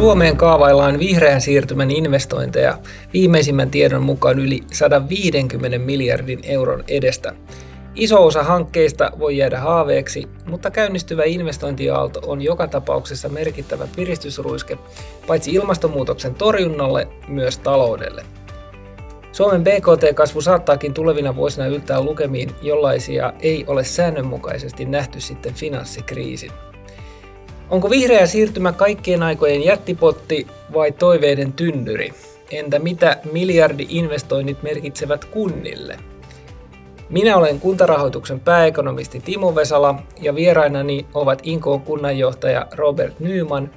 Suomeen kaavaillaan vihreän siirtymän investointeja viimeisimmän tiedon mukaan yli 150 miljardin euron edestä. Iso osa hankkeista voi jäädä haaveeksi, mutta käynnistyvä investointiaalto on joka tapauksessa merkittävä piristysruiske paitsi ilmastonmuutoksen torjunnalle, myös taloudelle. Suomen BKT-kasvu saattaakin tulevina vuosina yltää lukemiin, jollaisia ei ole säännönmukaisesti nähty sitten finanssikriisin. Onko vihreä siirtymä kaikkien aikojen jättipotti vai toiveiden tynnyri? Entä mitä miljardi-investoinnit merkitsevät kunnille? Minä olen kuntarahoituksen pääekonomisti Timo Vesala ja vierainani ovat Inkoon kunnanjohtaja Robert Nyman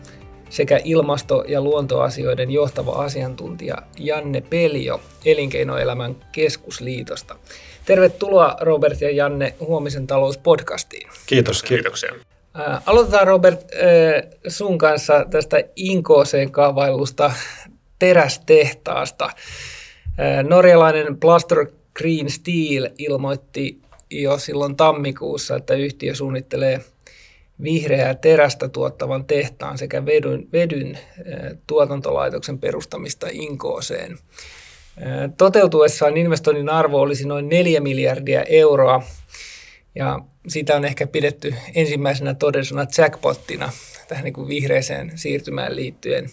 sekä ilmasto- ja luontoasioiden johtava asiantuntija Janne Peljo Elinkeinoelämän keskusliitosta. Tervetuloa Robert ja Janne Huomisen talouspodcastiin. Kiitos. Kiitoksia. Aloitetaan Robert sun kanssa tästä Inkooseen kaavailusta terästehtaasta. Norjalainen Plaster Green Steel ilmoitti jo silloin tammikuussa, että yhtiö suunnittelee vihreää terästä tuottavan tehtaan sekä vedyn, vedyn tuotantolaitoksen perustamista Inkooseen. Toteutuessaan investoinnin arvo olisi noin 4 miljardia euroa ja sitä on ehkä pidetty ensimmäisenä todellisena jackpottina tähän niin kuin vihreäseen siirtymään liittyen,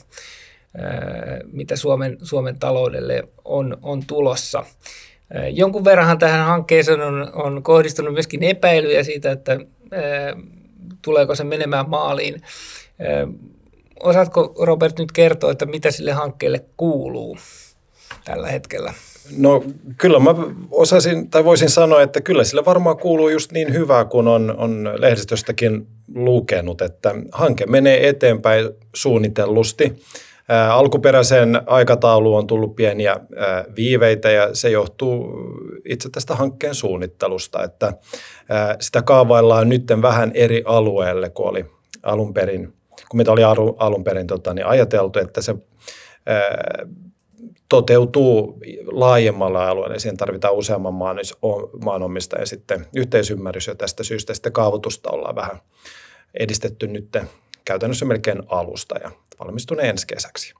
mitä Suomen, Suomen taloudelle on, on tulossa. Jonkun verranhan tähän hankkeeseen on, on kohdistunut myöskin epäilyjä siitä, että tuleeko se menemään maaliin. Osaatko Robert nyt kertoa, että mitä sille hankkeelle kuuluu tällä hetkellä? No kyllä mä osasin, tai voisin sanoa, että kyllä sillä varmaan kuuluu just niin hyvää, kun on, on lehdistöstäkin lukenut, että hanke menee eteenpäin suunnitellusti. Alkuperäiseen aikatauluun on tullut pieniä viiveitä ja se johtuu itse tästä hankkeen suunnittelusta, että sitä kaavaillaan nyt vähän eri alueelle kuin oli alun perin, kun mitä oli alun perin tota, niin ajateltu, että se ää, toteutuu laajemmalla alueella siihen tarvitaan useamman maan, maanomistajan sitten yhteisymmärrys ja tästä syystä sitten kaavoitusta ollaan vähän edistetty nyt käytännössä melkein alusta ja valmistuneen ensi kesäksi.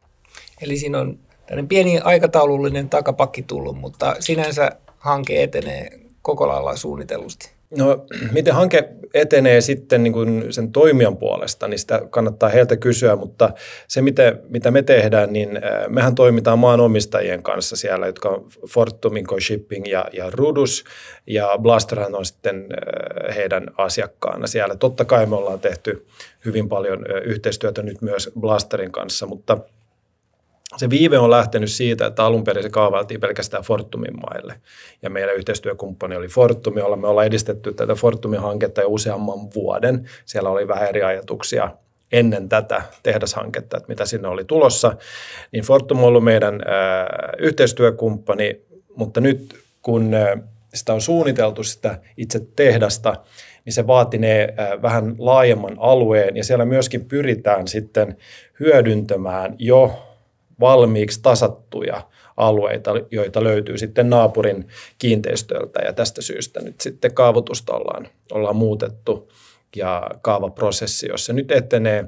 Eli siinä on tämmöinen pieni aikataulullinen takapakki tullut, mutta sinänsä hanke etenee koko lailla suunnitellusti. No, miten hanke etenee sitten niin kuin sen toimijan puolesta, niin sitä kannattaa heiltä kysyä, mutta se mitä, mitä me tehdään, niin mehän toimitaan maanomistajien kanssa siellä, jotka on Fortum, Inco Shipping ja, ja Rudus, ja Blasterhan on sitten heidän asiakkaana siellä. Totta kai me ollaan tehty hyvin paljon yhteistyötä nyt myös Blasterin kanssa, mutta – se viive on lähtenyt siitä, että alun perin se kaavailtiin pelkästään Fortumin maille. Ja meidän yhteistyökumppani oli Fortum, jolla me ollaan edistetty tätä Fortumin hanketta jo useamman vuoden. Siellä oli vähän eri ajatuksia ennen tätä tehdashanketta, että mitä sinne oli tulossa. Niin Fortum on ollut meidän ää, yhteistyökumppani, mutta nyt kun ää, sitä on suunniteltu sitä itse tehdasta, niin se vaatinee vähän laajemman alueen ja siellä myöskin pyritään sitten hyödyntämään jo valmiiksi tasattuja alueita, joita löytyy sitten naapurin kiinteistöltä ja tästä syystä nyt sitten kaavoitusta ollaan, ollaan muutettu ja kaavaprosessi, jos se nyt etenee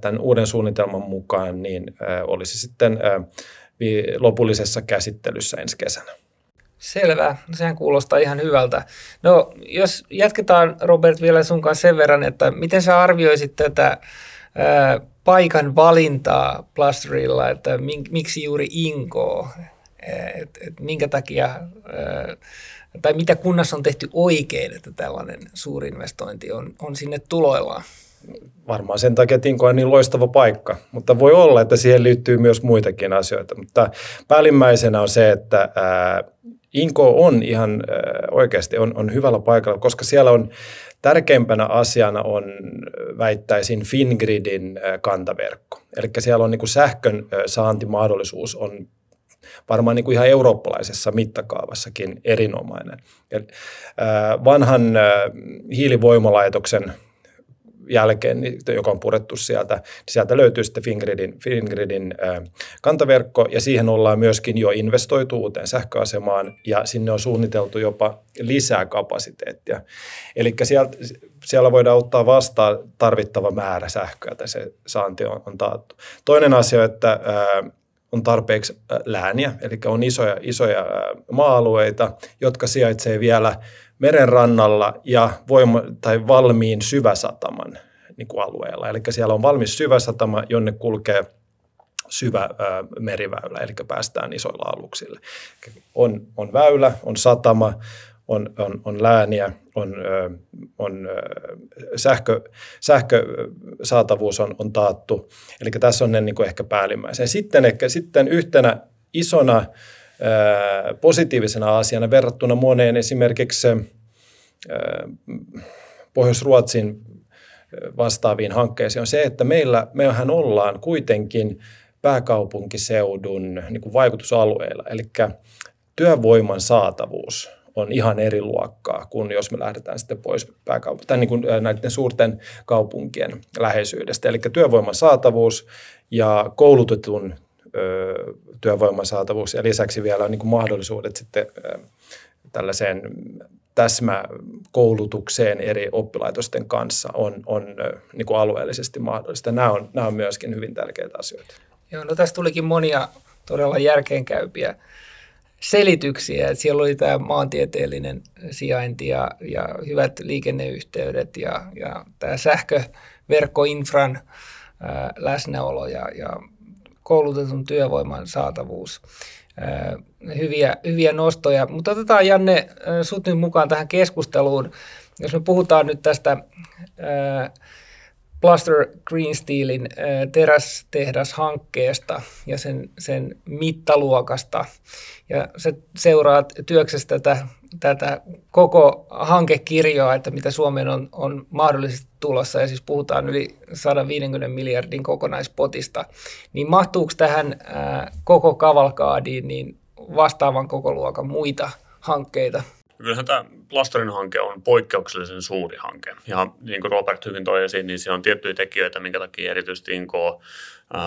tämän uuden suunnitelman mukaan, niin olisi sitten lopullisessa käsittelyssä ensi kesänä. Selvä, sehän kuulostaa ihan hyvältä. No jos jatketaan Robert vielä sun kanssa sen verran, että miten sä arvioisit tätä paikan valintaa Plasterilla, että miksi juuri Inko, että et minkä takia, tai mitä kunnassa on tehty oikein, että tällainen suurinvestointi on, on sinne tuloillaan? Varmaan sen takia, että Inko on niin loistava paikka, mutta voi olla, että siihen liittyy myös muitakin asioita. Mutta päällimmäisenä on se, että Inko on ihan oikeasti on, on hyvällä paikalla, koska siellä on Tärkeimpänä asiana on, väittäisin, Fingridin kantaverkko. Eli siellä on niin kuin sähkön saantimahdollisuus on varmaan niin kuin ihan eurooppalaisessa mittakaavassakin erinomainen. vanhan hiilivoimalaitoksen jälkeen, niin, joka on purettu sieltä, niin sieltä löytyy sitten Fingridin, Fingridin kantaverkko ja siihen ollaan myöskin jo investoitu uuteen sähköasemaan ja sinne on suunniteltu jopa lisää kapasiteettia. Eli sieltä, siellä voidaan ottaa vastaan tarvittava määrä sähköä, että se saanti on, on taattu. Toinen asia, että on tarpeeksi lääniä, eli on isoja, isoja maa-alueita, jotka sijaitsee vielä meren rannalla ja voima, tai valmiin syväsataman niin kuin alueella. Eli siellä on valmis syväsatama, jonne kulkee syvä ä, meriväylä, eli päästään isoilla aluksille. On, on väylä, on satama, on, on, on lääniä, on, on sähkö, sähkösaatavuus on, on taattu. Eli tässä on ne niin kuin ehkä päällimmäisiä. Sitten, ehkä, sitten yhtenä isona positiivisena asiana verrattuna moneen esimerkiksi Pohjois-Ruotsin vastaaviin hankkeisiin on se, että meillä, mehän ollaan kuitenkin pääkaupunkiseudun niin kuin vaikutusalueilla, eli työvoiman saatavuus on ihan eri luokkaa kuin jos me lähdetään sitten pois pääkaup- tai niin kuin näiden suurten kaupunkien läheisyydestä. Eli työvoiman saatavuus ja koulutetun työvoiman saatavuus ja lisäksi vielä niin kuin mahdollisuudet sitten tällaiseen täsmäkoulutukseen eri oppilaitosten kanssa on, on niin kuin alueellisesti mahdollista. Nämä on, nämä on myöskin hyvin tärkeitä asioita. Joo, no tästä tulikin monia todella järkeenkäypiä selityksiä. Että siellä oli tämä maantieteellinen sijainti ja, ja hyvät liikenneyhteydet ja, ja tämä sähköverkkoinfran ää, läsnäolo ja, ja koulutetun työvoiman saatavuus. Ää, hyviä, hyviä nostoja. Mutta otetaan Janne sut nyt mukaan tähän keskusteluun. Jos me puhutaan nyt tästä ää, Plaster Green Steelin terästehdashankkeesta ja sen, sen mittaluokasta. Ja se seuraat työksestä tätä, tätä koko hankekirjoa, että mitä Suomeen on, on mahdollisesti tulossa, ja siis puhutaan yli 150 miljardin kokonaispotista, niin mahtuuko tähän ää, koko kavalkaadiin niin vastaavan koko luokan muita hankkeita? Kyllähän tämä Plasterin hanke on poikkeuksellisen suuri hanke. Ja niin kuin Robert hyvin toi esiin, niin siinä on tiettyjä tekijöitä, minkä takia erityisesti Inko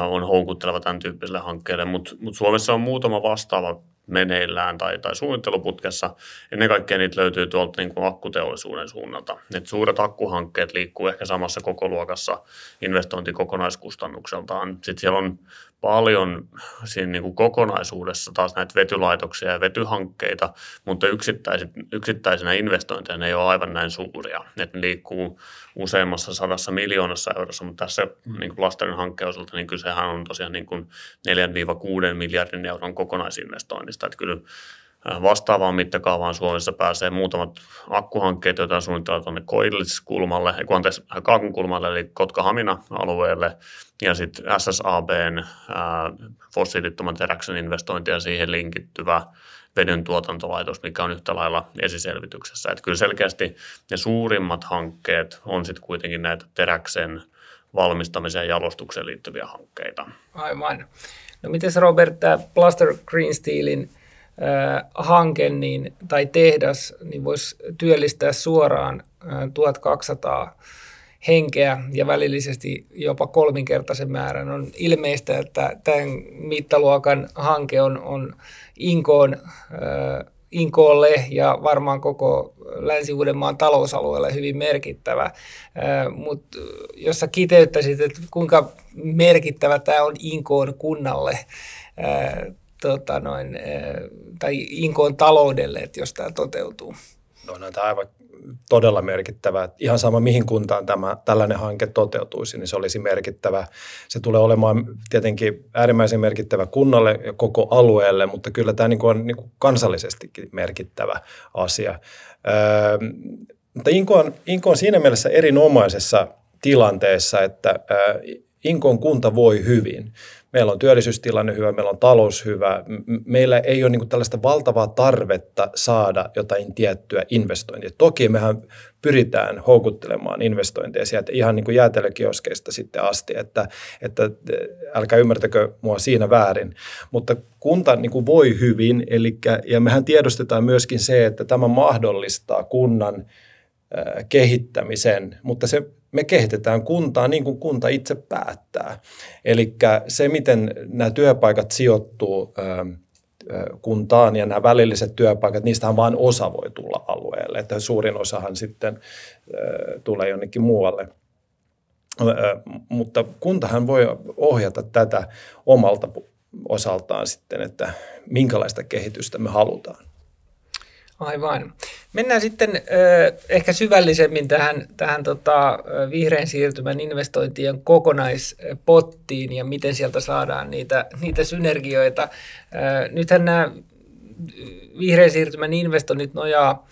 on houkutteleva tämän tyyppiselle hankkeelle. Mutta mut Suomessa on muutama vastaava meneillään tai, tai suunnitteluputkessa. Ennen kaikkea niitä löytyy tuolta niin kuin akkuteollisuuden suunnalta. Et suuret akkuhankkeet liikkuu ehkä samassa kokoluokassa investointikokonaiskustannukseltaan. Sitten siellä on paljon siinä niin kuin kokonaisuudessa taas näitä vetylaitoksia ja vetyhankkeita, mutta yksittäisenä investointeja ne ei ole aivan näin suuria. Ne liikkuu useammassa sadassa miljoonassa eurossa, mutta tässä niin kuin Lasterin hankkeen osalta niin kysehän on tosiaan niin kuin 4-6 miljardin euron kokonaisinvestoinnista. Että kyllä vastaavaan mittakaavaan Suomessa pääsee muutamat akkuhankkeet, joita suunnitellaan tuonne Koilliskulmalle, anteeksi, Kaakunkulmalle, eli Kotka-Hamina-alueelle, ja sitten SSABn ää, fossiilittoman teräksen investointi ja siihen linkittyvä vedyn tuotantolaitos, mikä on yhtä lailla esiselvityksessä. Että kyllä selkeästi ne suurimmat hankkeet on sitten kuitenkin näitä teräksen valmistamiseen ja jalostukseen liittyviä hankkeita. Aivan. No miten Robert, tämä Plaster Green Steelin – hanke niin, tai tehdas niin voisi työllistää suoraan 1200 henkeä ja välillisesti jopa kolminkertaisen määrän. On ilmeistä, että tämän mittaluokan hanke on, on Inkoon, äh, Inkoolle ja varmaan koko Länsi-Uudenmaan talousalueelle hyvin merkittävä. Äh, Mutta jos sä kiteyttäisit, että kuinka merkittävä tämä on Inkoon kunnalle, äh, tota noin, eh, tai Inkoon taloudelle, että jos tämä toteutuu? No, no tämä aivan todella merkittävä. Ihan sama, mihin kuntaan tämä, tällainen hanke toteutuisi, niin se olisi merkittävä. Se tulee olemaan tietenkin äärimmäisen merkittävä kunnalle ja koko alueelle, mutta kyllä tämä niin on niin kuin kansallisestikin merkittävä asia. Öö, mutta Inko on, Inko on siinä mielessä erinomaisessa tilanteessa, että öö, Inkon kunta voi hyvin meillä on työllisyystilanne hyvä, meillä on talous hyvä, meillä ei ole niin tällaista valtavaa tarvetta saada jotain tiettyä investointia. Toki mehän pyritään houkuttelemaan investointeja sieltä ihan niin kuin jäätelökioskeista sitten asti, että, että älkää ymmärtäkö mua siinä väärin. Mutta kunta niin kuin voi hyvin, eli, ja mehän tiedostetaan myöskin se, että tämä mahdollistaa kunnan kehittämisen, mutta se me kehitetään kuntaa niin kuin kunta itse päättää. Eli se, miten nämä työpaikat sijoittuu kuntaan ja nämä välilliset työpaikat, niistähän vain osa voi tulla alueelle, että suurin osahan sitten tulee jonnekin muualle. Mutta kuntahan voi ohjata tätä omalta osaltaan sitten, että minkälaista kehitystä me halutaan. Aivan. Mennään sitten ehkä syvällisemmin tähän, tähän tota, vihreän siirtymän investointien kokonaispottiin ja miten sieltä saadaan niitä, niitä synergioita. Nythän nämä vihreän siirtymän investoinnit nojaa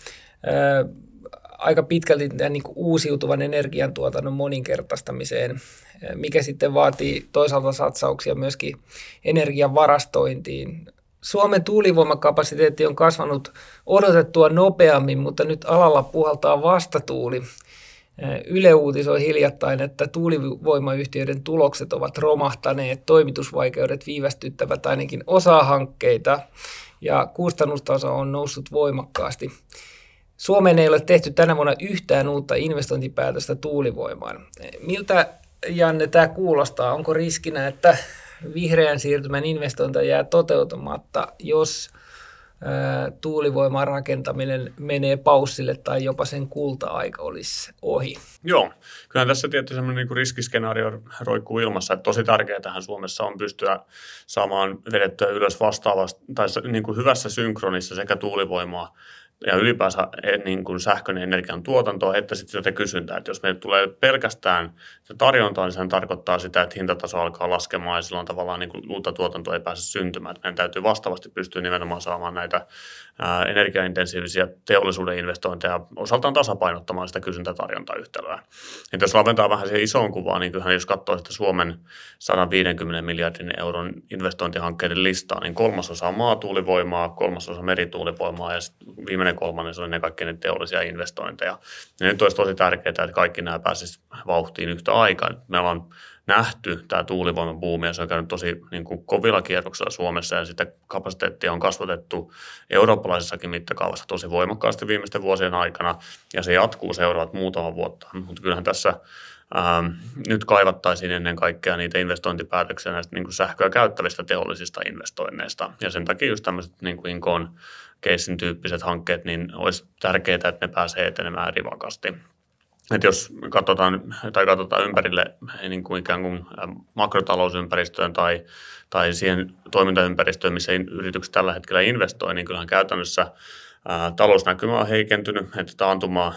aika pitkälti tämän niin uusiutuvan energiantuotannon moninkertaistamiseen, mikä sitten vaatii toisaalta satsauksia myöskin energian varastointiin. Suomen tuulivoimakapasiteetti on kasvanut odotettua nopeammin, mutta nyt alalla puhaltaa vastatuuli. Yle uutisoi hiljattain, että tuulivoimayhtiöiden tulokset ovat romahtaneet, toimitusvaikeudet viivästyttävät ainakin osa hankkeita ja kustannustaso on noussut voimakkaasti. Suomeen ei ole tehty tänä vuonna yhtään uutta investointipäätöstä tuulivoimaan. Miltä, Janne, tämä kuulostaa? Onko riskinä, että vihreän siirtymän investointa jää toteutumatta, jos tuulivoiman rakentaminen menee paussille tai jopa sen kulta-aika olisi ohi. Joo, kyllä tässä tietysti semmoinen niin riskiskenaario roikkuu ilmassa, että tosi tärkeää tähän Suomessa on pystyä saamaan vedettyä ylös vastaavasti tai niin kuin hyvässä synkronissa sekä tuulivoimaa ja ylipäänsä eh, niin kuin sähkön energian tuotantoa, että sitten sitä kysyntää. Että jos meille tulee pelkästään se tarjonta, niin se tarkoittaa sitä, että hintataso alkaa laskemaan ja silloin tavallaan niin kuin uutta tuotantoa ei pääse syntymään. Että meidän täytyy vastaavasti pystyä nimenomaan saamaan näitä energiaintensiivisiä teollisuuden investointeja osaltaan tasapainottamaan sitä kysyntätarjontayhtälöä. Että jos laventaa vähän siihen isoon kuvaan, niin kyllähän jos katsoo sitä Suomen 150 miljardin euron investointihankkeiden listaa, niin kolmasosa on maatuulivoimaa, kolmasosa merituulivoimaa ja viimeinen kolmannes on ne kaikki ne teollisia investointeja. Ja nyt olisi tosi tärkeää, että kaikki nämä pääsisivät vauhtiin yhtä aikaa. Meillä on nähty tämä tuulivoiman buumi ja se on käynyt tosi niin kuin kovilla kierroksella Suomessa ja sitä kapasiteettia on kasvatettu eurooppalaisessakin mittakaavassa tosi voimakkaasti viimeisten vuosien aikana ja se jatkuu seuraavat muutama vuotta. Mutta kyllähän tässä Ähm, nyt kaivattaisiin ennen kaikkea niitä investointipäätöksiä näistä niin kuin sähköä käyttävistä teollisista investoinneista. Ja sen takia just tämmöiset niin kuin Inkoon keissin tyyppiset hankkeet, niin olisi tärkeää, että ne pääsee etenemään rivakasti että jos katsotaan, tai katsotaan ympärille niin kuin ikään kuin makrotalousympäristöön tai, tai siihen toimintaympäristöön, missä yritykset tällä hetkellä investoi, niin kyllähän käytännössä Talousnäkymä on heikentynyt, että taantuma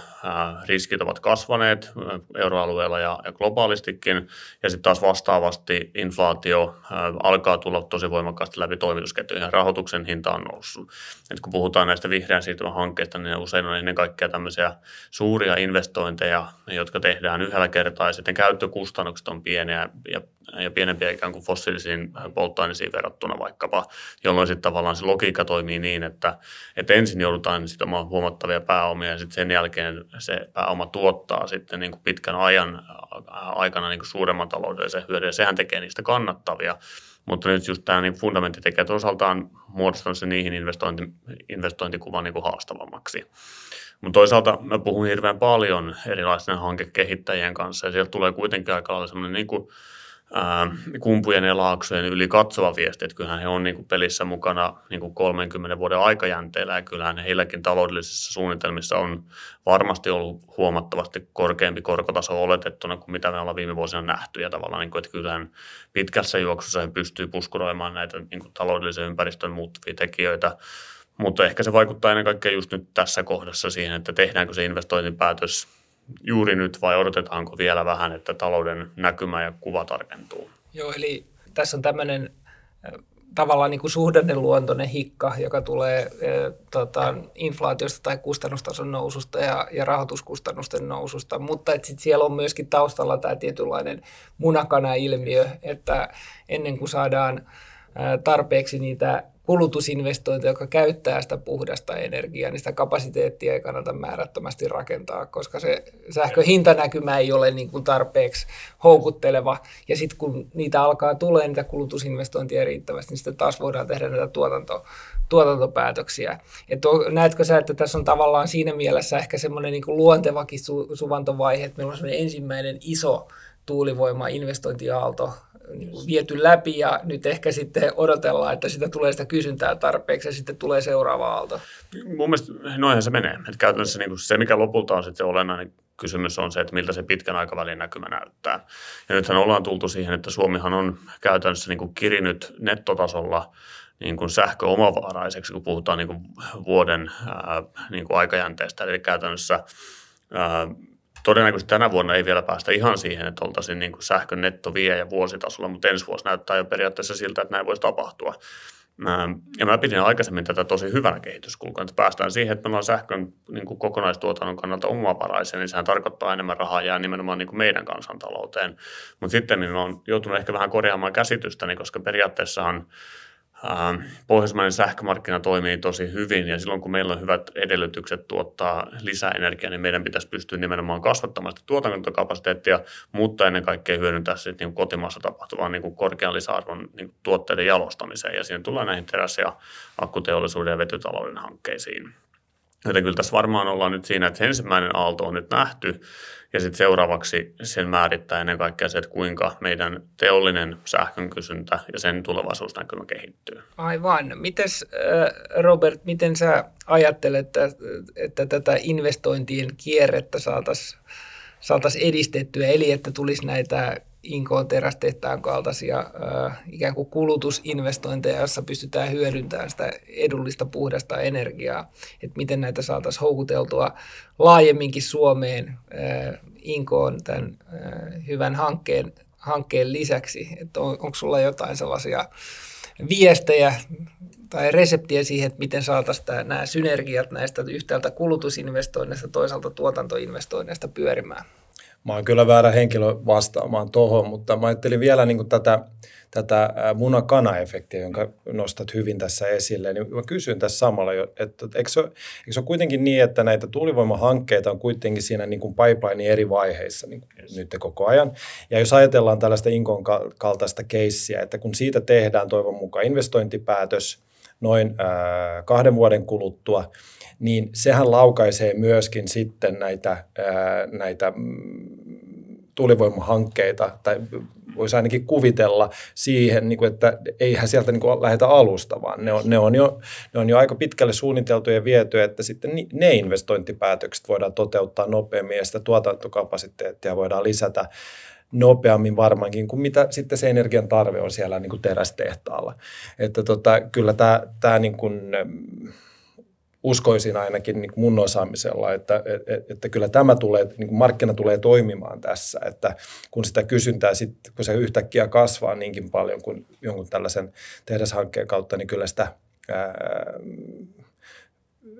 riskit ovat kasvaneet euroalueella ja, globaalistikin, ja sitten taas vastaavasti inflaatio alkaa tulla tosi voimakkaasti läpi toimitusketjuja, ja rahoituksen hinta on noussut. Et kun puhutaan näistä vihreän siirtymän hankkeista, niin usein on ennen kaikkea tämmöisiä suuria investointeja, jotka tehdään yhdellä kertaa, ja sitten käyttökustannukset on pieniä, ja ja pienempiä ikään kuin fossiilisiin polttoaineisiin verrattuna vaikkapa, jolloin sitten tavallaan se logiikka toimii niin, että, että ensin joudutaan omaan huomattavia pääomia ja sitten sen jälkeen se pääoma tuottaa sitten niin kuin pitkän ajan aikana niin kuin suuremman taloudellisen hyödyn ja sehän tekee niistä kannattavia. Mutta nyt just tämä niin fundamenttitekijät osaltaan muodostanut se niihin investointi, investointikuvan niin kuin haastavammaksi. Mutta toisaalta mä puhun hirveän paljon erilaisten hankekehittäjien kanssa ja sieltä tulee kuitenkin aika lailla semmoinen niin kuin kumpujen ja laaksojen yli katsova viesti, että kyllähän he on niin kuin pelissä mukana niin kuin 30 vuoden aikajänteellä ja kyllähän heilläkin taloudellisissa suunnitelmissa on varmasti ollut huomattavasti korkeampi korkotaso oletettuna kuin mitä me ollaan viime vuosina nähty. Ja tavallaan, niin kuin, että kyllähän pitkässä juoksussa he pystyy puskuroimaan näitä niin kuin taloudellisen ympäristön muuttuvia tekijöitä, mutta ehkä se vaikuttaa ennen kaikkea just nyt tässä kohdassa siihen, että tehdäänkö se investointipäätös juuri nyt vai odotetaanko vielä vähän, että talouden näkymä ja kuva tarkentuu? Joo, eli tässä on tämmöinen tavallaan niin kuin suhdanneluontoinen hikka, joka tulee e, tota, inflaatiosta tai kustannustason noususta ja, ja rahoituskustannusten noususta, mutta et sit siellä on myöskin taustalla tämä tietynlainen munakana-ilmiö, että ennen kuin saadaan tarpeeksi niitä kulutusinvestointi, joka käyttää sitä puhdasta energiaa, niin sitä kapasiteettia ei kannata määrättömästi rakentaa, koska se sähkön hintanäkymä ei ole niin kuin tarpeeksi houkutteleva. Ja sitten kun niitä alkaa tulee niitä kulutusinvestointia riittävästi, niin sitten taas voidaan tehdä näitä tuotanto, tuotantopäätöksiä. Et on, näetkö sä, että tässä on tavallaan siinä mielessä ehkä semmoinen niin luontevakin su, suvantovaihe, että meillä on semmoinen ensimmäinen iso tuulivoima-investointiaalto niin viety läpi ja nyt ehkä sitten odotellaan, että sitä tulee sitä kysyntää tarpeeksi ja sitten tulee seuraava aalto. Mun mielestä noinhan se menee. Että käytännössä niin se, mikä lopulta on sitten se olennainen kysymys on se, että miltä se pitkän aikavälin näkymä näyttää. Ja nythän ollaan tultu siihen, että Suomihan on käytännössä niin kuin kirinyt nettotasolla niin kuin sähköomavaraiseksi, kun puhutaan niin kuin vuoden ää, niin kuin aikajänteestä. Eli käytännössä ää, todennäköisesti tänä vuonna ei vielä päästä ihan siihen, että oltaisiin niin kuin sähkön nettoviejä vuositasolla, mutta ensi vuosi näyttää jo periaatteessa siltä, että näin voisi tapahtua. Ja mä pidin aikaisemmin tätä tosi hyvänä kehityskulkua, että päästään siihen, että me ollaan sähkön niin kuin kokonaistuotannon kannalta omavaraisia, niin sehän tarkoittaa enemmän rahaa jää nimenomaan niin kuin meidän kansantalouteen. Mutta sitten niin on joutunut ehkä vähän korjaamaan käsitystäni, koska periaatteessahan pohjoismainen sähkömarkkina toimii tosi hyvin ja silloin kun meillä on hyvät edellytykset tuottaa lisää energiaa, niin meidän pitäisi pystyä nimenomaan kasvattamaan sitä tuotantokapasiteettia, mutta ennen kaikkea hyödyntää sitten niin kotimaassa tapahtuvaan niin kuin korkean lisäarvon niin tuotteiden jalostamiseen ja siinä tulee näihin teräs- ja akkuteollisuuden ja vetytalouden hankkeisiin. Joten kyllä tässä varmaan ollaan nyt siinä, että ensimmäinen aalto on nyt nähty ja sitten seuraavaksi sen määrittää ennen kaikkea se, että kuinka meidän teollinen sähkön kysyntä ja sen tulevaisuusnäkymä kehittyy. Aivan. Mites äh, Robert, miten sä ajattelet, että, että tätä investointien kierrettä saataisiin saataisiin edistettyä, eli että tulisi näitä Inkoon terästehtaan kaltaisia ikään kuin kulutusinvestointeja, joissa pystytään hyödyntämään sitä edullista puhdasta energiaa, että miten näitä saataisiin houkuteltua laajemminkin Suomeen Inkoon tämän hyvän hankkeen, hankkeen lisäksi. Että on, onko sulla jotain sellaisia viestejä tai reseptiä siihen, että miten saataisiin nämä synergiat näistä yhtäältä kulutusinvestoinneista, toisaalta tuotantoinvestoinneista pyörimään? Mä oon kyllä väärä henkilö vastaamaan tuohon, mutta mä ajattelin vielä niin tätä, tätä muna-kana-efektiä, jonka nostat hyvin tässä esille. Niin mä kysyn tässä samalla, että eikö se, eikö se ole kuitenkin niin, että näitä tuulivoimahankkeita on kuitenkin siinä niin kuin pipeline eri vaiheissa niin yes. nyt koko ajan. Ja jos ajatellaan tällaista Inkon kaltaista keissiä, että kun siitä tehdään toivon mukaan investointipäätös noin kahden vuoden kuluttua, niin sehän laukaisee myöskin sitten näitä, näitä mm, tulivoimahankkeita, tai voisi ainakin kuvitella siihen, niin kuin, että eihän sieltä niin kuin alusta, vaan ne on, ne, on jo, ne on jo aika pitkälle suunniteltu ja viety, että sitten ne investointipäätökset voidaan toteuttaa nopeammin ja sitä tuotantokapasiteettia voidaan lisätä nopeammin varmaankin kuin mitä sitten se energian tarve on siellä niin kuin terästehtaalla. Että tota, kyllä tämä, tämä niin kuin, uskoisin ainakin niin mun osaamisella, että, että, että kyllä tämä tulee, niin kuin markkina tulee toimimaan tässä, että kun sitä kysyntää, sit, kun se yhtäkkiä kasvaa niinkin paljon kuin jonkun tällaisen tehdashankkeen kautta, niin kyllä sitä, ää,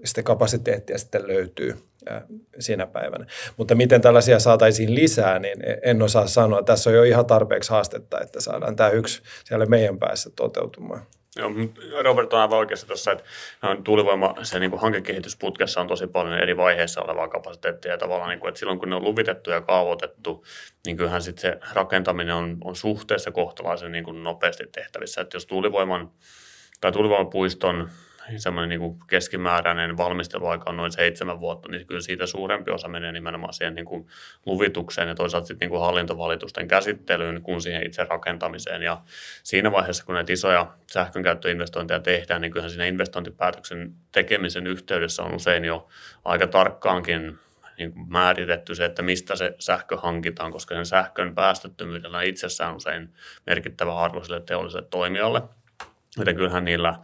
sitä kapasiteettia sitten löytyy ää, siinä päivänä. Mutta miten tällaisia saataisiin lisää, niin en osaa sanoa. Tässä on jo ihan tarpeeksi haastetta, että saadaan tämä yksi siellä meidän päässä toteutumaan. Joo, Robert on aivan oikeassa tuossa, että tuulivoima, se niin kuin hankekehitysputkessa on tosi paljon eri vaiheissa olevaa kapasiteettia ja tavallaan, niin kuin, että silloin kun ne on luvitettu ja kaavoitettu, niin kyllähän sitten se rakentaminen on, on suhteessa kohtalaisen niin kuin nopeasti tehtävissä. Että jos tuulivoiman tai tuulivoimapuiston semmoinen niin kuin keskimääräinen valmisteluaika on noin seitsemän vuotta, niin kyllä siitä suurempi osa menee nimenomaan siihen niin kuin luvitukseen ja toisaalta sitten niin kuin hallintovalitusten käsittelyyn kuin siihen itse rakentamiseen. Ja siinä vaiheessa, kun näitä isoja sähkönkäyttöinvestointeja tehdään, niin kyllähän siinä investointipäätöksen tekemisen yhteydessä on usein jo aika tarkkaankin niin kuin määritetty se, että mistä se sähkö hankitaan, koska sen sähkön päästöttömyydellä on itsessään usein merkittävä arvo sille teolliselle toimijalle. Joten kyllähän niillä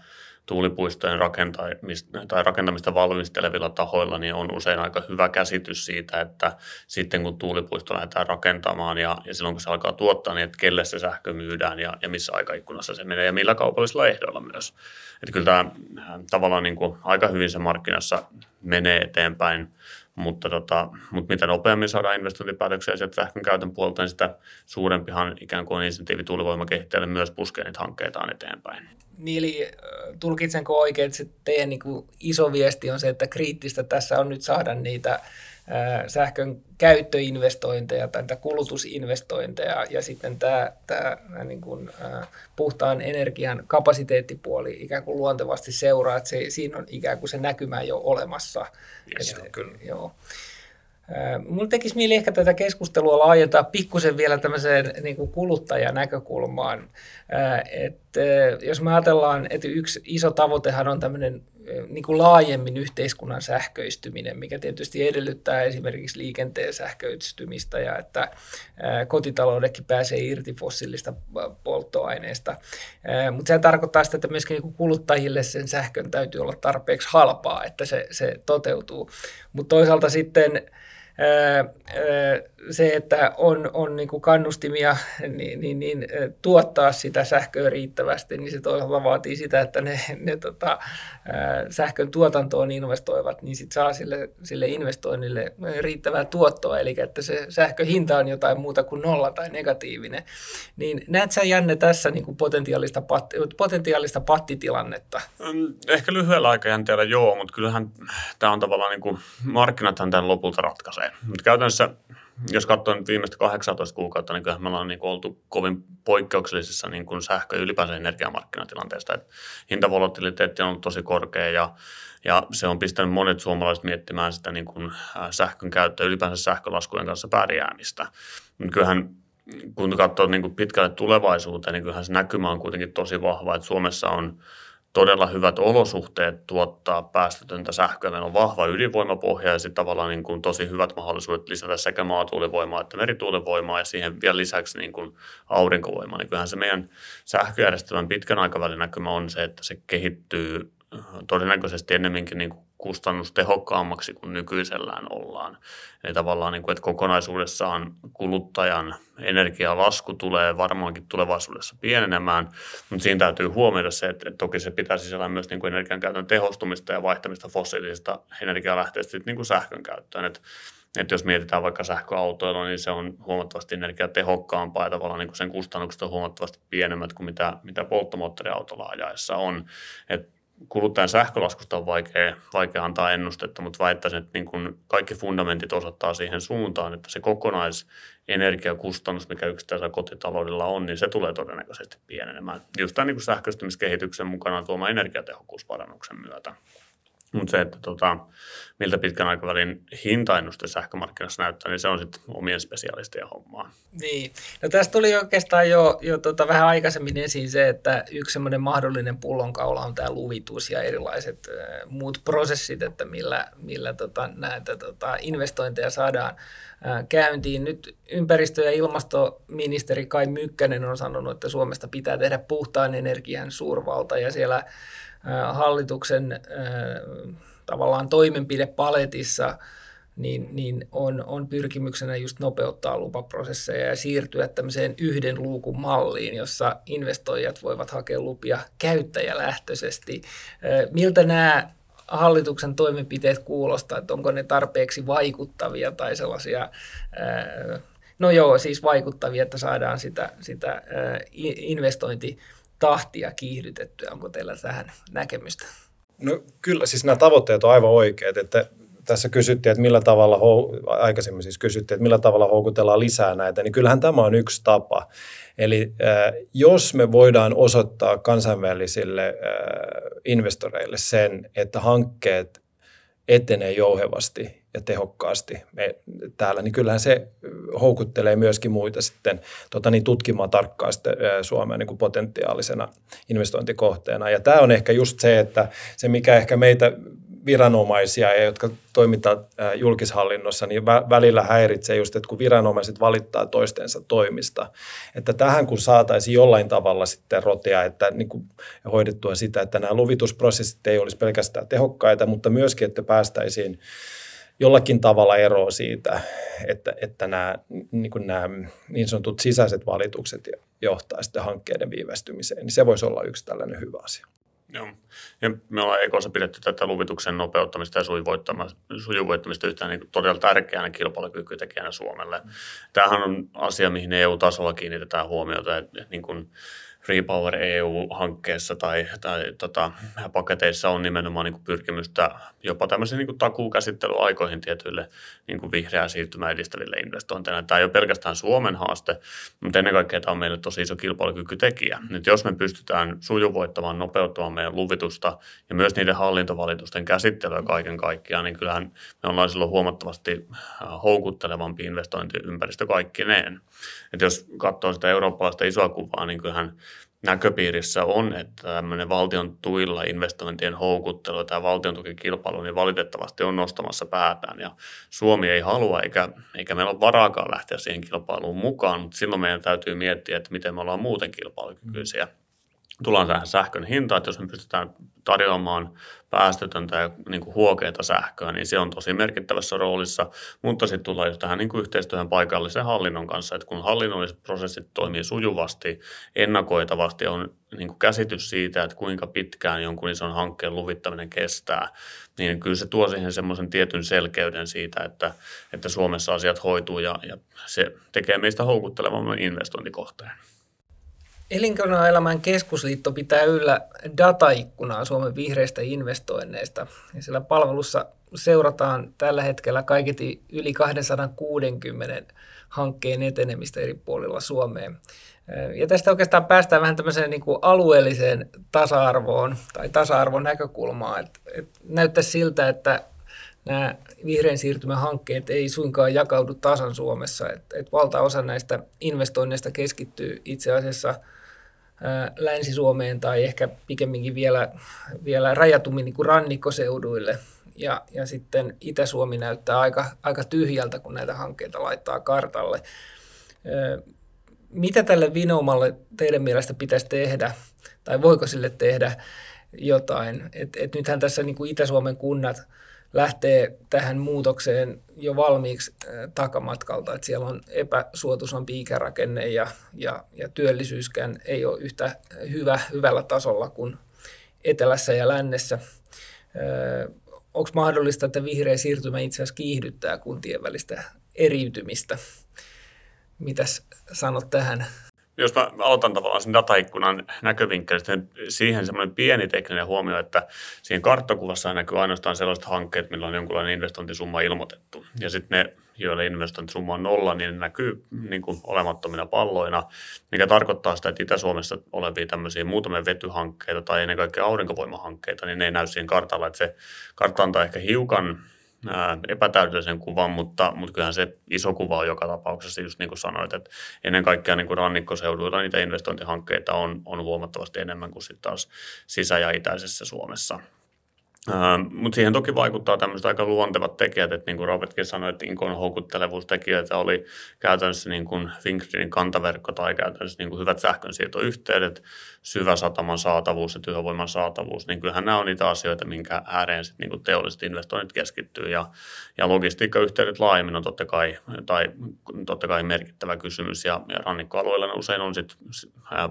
tuulipuistojen rakentamista, tai rakentamista valmistelevilla tahoilla niin on usein aika hyvä käsitys siitä, että sitten kun tuulipuisto lähdetään rakentamaan ja, ja silloin kun se alkaa tuottaa, niin että kelle se sähkö myydään ja, ja missä aikaikkunassa se menee ja millä kaupallisilla ehdoilla myös. Että kyllä tämä tavallaan niin kuin aika hyvin se markkinassa menee eteenpäin, mutta, tota, mutta mitä nopeammin saadaan investointipäätöksiä sieltä sähkön käytön puolta, niin sitä suurempihan ikään kuin insentiivi tuulivoimakehittäjälle myös puskee niitä hankkeitaan eteenpäin. Niin eli tulkitsenko oikein, että se teidän niin iso viesti on se, että kriittistä tässä on nyt saada niitä sähkön käyttöinvestointeja tai kulutusinvestointeja ja sitten tämä, tämä niin kuin, puhtaan energian kapasiteettipuoli ikään kuin luontevasti seuraa, että se, siinä on ikään kuin se näkymä jo olemassa. Yes, että, kyllä. Joo. Mulla tekisi mieli ehkä tätä keskustelua laajentaa pikkusen vielä tämmöiseen niin kuin kuluttajanäkökulmaan. Että jos me ajatellaan, että yksi iso tavoitehan on tämmöinen niin kuin laajemmin yhteiskunnan sähköistyminen, mikä tietysti edellyttää esimerkiksi liikenteen sähköistymistä ja että kotitaloudekin pääsee irti fossiilista polttoaineista. Mutta se tarkoittaa sitä, että myöskin niin kuluttajille sen sähkön täytyy olla tarpeeksi halpaa, että se, se toteutuu. Mutta toisaalta sitten se, että on, on niin kuin kannustimia niin, niin, niin, tuottaa sitä sähköä riittävästi, niin se toisaalta vaatii sitä, että ne, ne tota, sähkön tuotantoon investoivat, niin sit saa sille, sille investoinnille riittävää tuottoa, eli että se sähköhinta on jotain muuta kuin nolla tai negatiivinen. Niin näet sä Janne tässä niin kuin potentiaalista, patti, potentiaalista pattitilannetta? Ehkä lyhyellä aikajänteellä joo, mutta kyllähän tämä on tavallaan niin kuin, markkinathan tämän lopulta ratkaisee. Mutta käytännössä jos katsoo nyt viimeistä 18 kuukautta, niin kyllähän me ollaan niin oltu kovin poikkeuksellisessa niin kuin sähkö- ja ylipäänsä energiamarkkinatilanteesta. Että hintavolottiliteetti on ollut tosi korkea ja, ja se on pistänyt monet suomalaiset miettimään sitä niin kuin sähkön käyttöä, ylipäänsä sähkölaskujen kanssa pärjäämistä. Kyllähän kun katsoo niin kuin pitkälle tulevaisuuteen, niin kyllähän se näkymä on kuitenkin tosi vahva, että Suomessa on todella hyvät olosuhteet tuottaa päästötöntä sähköä. Meillä on vahva ydinvoimapohja ja sitten tavallaan niin kuin tosi hyvät mahdollisuudet lisätä sekä maatuulivoimaa että merituulivoimaa ja siihen vielä lisäksi niin kuin aurinkovoimaa. Niin kyllähän se meidän sähköjärjestelmän pitkän aikavälin näkymä on se, että se kehittyy todennäköisesti ennemminkin niin kuin kustannustehokkaammaksi kuin nykyisellään ollaan. Eli tavallaan, niin kuin, että kokonaisuudessaan kuluttajan energialasku tulee varmaankin tulevaisuudessa pienenemään, mutta siinä täytyy huomioida se, että, että toki se pitää sisällään myös niin kuin energiankäytön tehostumista ja vaihtamista fossiilisista energialähteistä niin kuin sähkön käyttöön. Että että jos mietitään vaikka sähköautoilua, niin se on huomattavasti energiatehokkaampaa ja tavallaan niin kuin sen kustannukset on huomattavasti pienemmät kuin mitä, mitä polttomoottoriautolla ajaessa on. Et kuluttajan sähkölaskusta on vaikea, vaikea antaa ennustetta, mutta väittäisin, että niin kuin kaikki fundamentit osoittaa siihen suuntaan, että se kokonaisenergiakustannus, mikä yksittäisellä kotitaloudella on, niin se tulee todennäköisesti pienenemään. Just tämän niin kuin sähköistymiskehityksen mukana tuoma energiatehokkuusparannuksen myötä. Mutta se, että tota, miltä pitkän aikavälin hintaennuste sähkömarkkinassa näyttää, niin se on sitten omien spesialistien hommaa. Niin. No tästä tuli oikeastaan jo, jo tota vähän aikaisemmin esiin se, että yksi semmoinen mahdollinen pullonkaula on tämä luvitus ja erilaiset äh, muut prosessit, että millä, millä tota, näitä tota, investointeja saadaan äh, käyntiin. Nyt ympäristö- ja ilmastoministeri Kai Mykkänen on sanonut, että Suomesta pitää tehdä puhtaan energian suurvalta ja siellä hallituksen tavallaan toimenpidepaletissa niin, niin on, on pyrkimyksenä just nopeuttaa lupaprosesseja ja siirtyä tämmöiseen yhden luukun malliin, jossa investoijat voivat hakea lupia käyttäjälähtöisesti. Miltä nämä hallituksen toimenpiteet kuulostaa, että onko ne tarpeeksi vaikuttavia tai sellaisia, no joo, siis vaikuttavia, että saadaan sitä, sitä investointi tahtia kiihdytettyä. Onko teillä tähän näkemystä? No kyllä, siis nämä tavoitteet on aivan oikeat, että tässä kysyttiin, että millä tavalla, aikaisemmin siis kysyttiin, että millä tavalla houkutellaan lisää näitä, niin kyllähän tämä on yksi tapa. Eli äh, jos me voidaan osoittaa kansainvälisille äh, investoreille sen, että hankkeet etenee jouhevasti ja tehokkaasti me täällä, niin kyllähän se houkuttelee myöskin muita sitten tota niin, tutkimaan tarkkaan sitten Suomea niin potentiaalisena investointikohteena. Ja tämä on ehkä just se, että se mikä ehkä meitä viranomaisia, ja jotka toimitaan julkishallinnossa, niin välillä häiritsee just, että kun viranomaiset valittaa toistensa toimista, että tähän kun saataisiin jollain tavalla sitten rotia, että niin kuin hoidettua sitä, että nämä luvitusprosessit ei olisi pelkästään tehokkaita, mutta myöskin, että päästäisiin jollakin tavalla eroa siitä, että, että nämä, niin, kuin nämä niin sanotut sisäiset valitukset johtaa sitten hankkeiden viivästymiseen, niin se voisi olla yksi tällainen hyvä asia. Joo. Ja me ollaan EKssa pidetty tätä luvituksen nopeuttamista ja sujuvoittamista yhtään niin todella tärkeänä kilpailukykytekijänä Suomelle. Tämähän on asia, mihin EU-tasolla kiinnitetään huomiota, että niin kuin Repower EU-hankkeessa tai, tai tota, paketeissa on nimenomaan niin kuin pyrkimystä jopa tämmöisiin niin takuukäsittelyaikoihin tietyille niin kuin vihreää siirtymää edistäville investointeille. Tämä ei ole pelkästään Suomen haaste, mutta ennen kaikkea tämä on meille tosi iso kilpailukykytekijä. Nyt jos me pystytään sujuvoittamaan, nopeuttamaan meidän luvitusta ja myös niiden hallintovalitusten käsittelyä kaiken kaikkiaan, niin kyllähän me ollaan silloin huomattavasti houkuttelevampi investointiympäristö kaikkineen. Et jos katsoo sitä eurooppalaista isoa kuvaa, niin kyllähän näköpiirissä on, että tämmöinen valtion tuilla investointien houkuttelu tai valtion tukikilpailu niin valitettavasti on nostamassa päätään. Ja Suomi ei halua eikä, eikä meillä ole varaakaan lähteä siihen kilpailuun mukaan, mutta silloin meidän täytyy miettiä, että miten me ollaan muuten kilpailukykyisiä tullaan tähän sähkön hintaan, että jos me pystytään tarjoamaan päästötöntä ja niin kuin huokeita sähköä, niin se on tosi merkittävässä roolissa, mutta sitten tullaan just tähän niin kuin yhteistyöhön paikallisen hallinnon kanssa, että kun hallinnolliset prosessit toimii sujuvasti, ennakoitavasti on niin kuin käsitys siitä, että kuinka pitkään jonkun ison hankkeen luvittaminen kestää, niin kyllä se tuo siihen semmoisen tietyn selkeyden siitä, että, että Suomessa asiat hoituu ja, ja se tekee meistä houkuttelevamman investointikohteen. Elinkeinoelämän keskusliitto pitää yllä dataikkunaa Suomen vihreistä investoinneista. Ja sillä palvelussa seurataan tällä hetkellä kaiketi yli 260 hankkeen etenemistä eri puolilla Suomeen. Ja tästä oikeastaan päästään vähän tämmöiseen niin kuin alueelliseen tasa-arvoon tai tasa-arvon näkökulmaan. Et, et näyttää siltä, että nämä vihreän siirtymän hankkeet ei suinkaan jakaudu tasan Suomessa. Et, et valtaosa näistä investoinneista keskittyy itse asiassa – Länsi-Suomeen tai ehkä pikemminkin vielä, vielä rajatummin niin kuin rannikkoseuduille. Ja, ja sitten Itä-Suomi näyttää aika, aika tyhjältä, kun näitä hankkeita laittaa kartalle. Mitä tälle Vinoumalle teidän mielestä pitäisi tehdä, tai voiko sille tehdä jotain? Et, et nythän tässä niin kuin Itä-Suomen kunnat – lähtee tähän muutokseen jo valmiiksi takamatkalta, että siellä on epäsuotuisampi ikärakenne ja, ja, ja työllisyyskään ei ole yhtä hyvä, hyvällä tasolla kuin etelässä ja lännessä. Onko mahdollista, että vihreä siirtymä itse asiassa kiihdyttää kuntien välistä eriytymistä? Mitäs sanot tähän? Jos mä aloitan tavallaan sen dataikkunan näkövinkkelistä, niin siihen semmoinen pieni tekninen huomio, että siihen karttakuvassa näkyy ainoastaan sellaiset hankkeet, millä on jonkunlainen investointisumma ilmoitettu. Ja sitten ne, joille investointisumma on nolla, niin ne näkyy niin kuin olemattomina palloina, mikä tarkoittaa sitä, että Itä-Suomessa olevia tämmöisiä muutamia vetyhankkeita tai ennen kaikkea aurinkovoimahankkeita, niin ne ei näy siihen kartalla, että se kartta antaa ehkä hiukan epätäydellisen kuvan, mutta, mutta kyllähän se iso kuva on joka tapauksessa, just niin kuin sanoit, että ennen kaikkea niin kuin rannikkoseuduilla niitä investointihankkeita on, on huomattavasti enemmän kuin sitten taas sisä- ja itäisessä Suomessa. Mutta siihen toki vaikuttaa tämmöiset aika luontevat tekijät, että niin kuin Robertkin sanoi, että Inkon houkuttelevuustekijöitä oli käytännössä niin kuin Fingridin kantaverkko tai käytännössä niin kuin hyvät sähkönsiirtoyhteydet, syvä sataman saatavuus ja työvoiman saatavuus, niin kyllähän nämä on niitä asioita, minkä ääreen sit niin teolliset investoinnit keskittyy. Ja, ja logistiikkayhteydet laajemmin on totta kai, tai totta kai merkittävä kysymys. Ja, ja rannikkoalueilla ne usein on sit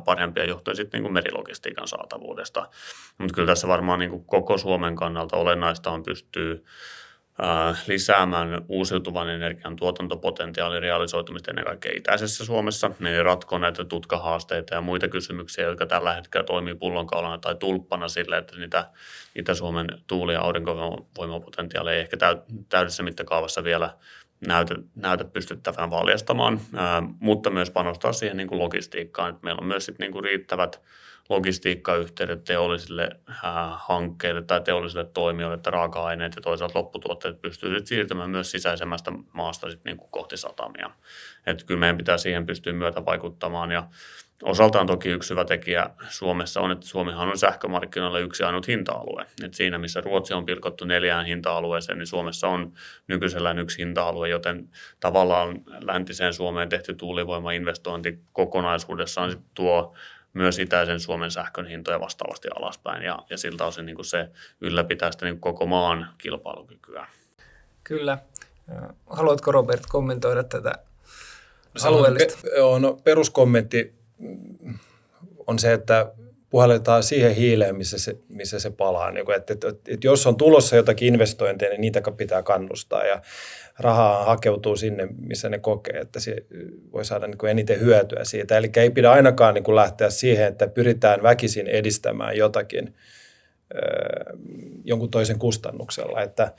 parempia johtuen sit niin kuin merilogistiikan saatavuudesta, mutta kyllä tässä varmaan niin kuin koko Suomen kannalta olennaista on pystyy lisäämään uusiutuvan energian tuotantopotentiaalin realisoitumista ennen kaikkea itäisessä Suomessa, niin ratkoa näitä tutkahaasteita ja muita kysymyksiä, jotka tällä hetkellä toimii pullonkaulana tai tulppana sille, että niitä Itä-Suomen tuuli- ja aurinkovoimapotentiaalia ei ehkä täydessä mittakaavassa vielä näytä, näytä pystyttävän valjastamaan, mutta myös panostaa siihen niin kuin logistiikkaan, että meillä on myös sit niin kuin riittävät logistiikkayhteydet teollisille äh, hankkeille tai teollisille toimijoille, että raaka-aineet ja toisaalta lopputuotteet pystyvät siirtymään myös sisäisemmästä maasta sit niin kuin kohti satamia. Että kyllä meidän pitää siihen pystyä myötä vaikuttamaan ja Osaltaan toki yksi hyvä tekijä Suomessa on, että Suomihan on sähkömarkkinoilla yksi ainut hinta-alue. Et siinä, missä Ruotsi on pilkottu neljään hinta-alueeseen, niin Suomessa on nykyisellään yksi hinta-alue, joten tavallaan läntiseen Suomeen tehty tuulivoimainvestointi kokonaisuudessaan tuo myös itäisen Suomen sähkön hintoja vastaavasti alaspäin ja, ja siltä osin niin kuin se ylläpitää sitä niin koko maan kilpailukykyä. Kyllä. Haluatko Robert kommentoida tätä alueellista? Pe- no, peruskommentti on se, että puhalletaan siihen hiileen, missä se, missä se palaa. Niin kuin, että, että, että jos on tulossa jotakin investointeja, niin niitä pitää kannustaa ja rahaa hakeutuu sinne, missä ne kokee, että se voi saada niin kuin eniten hyötyä siitä. Eli ei pidä ainakaan niin kuin lähteä siihen, että pyritään väkisin edistämään jotakin jonkun toisen kustannuksella. Että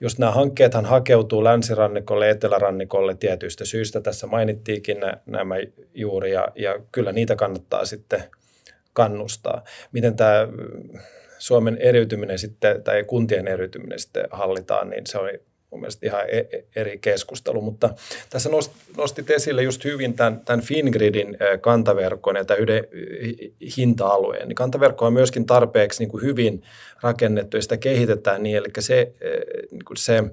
just nämä hankkeethan hakeutuu länsirannikolle etelärannikolle tietyistä syistä. Tässä mainittiinkin nämä juuri ja, ja kyllä niitä kannattaa sitten kannustaa. Miten tämä Suomen eriytyminen sitten, tai kuntien eriytyminen sitten hallitaan, niin se on mun mielestä ihan e-, e-, eri keskustelu, mutta tässä nostit esille just hyvin tämän, tämän Fingridin kantaverkon ja tämän yhden hinta-alueen. Niin kantaverkko on myöskin tarpeeksi niin kuin hyvin rakennettu ja sitä kehitetään niin, eli se, niin kuin se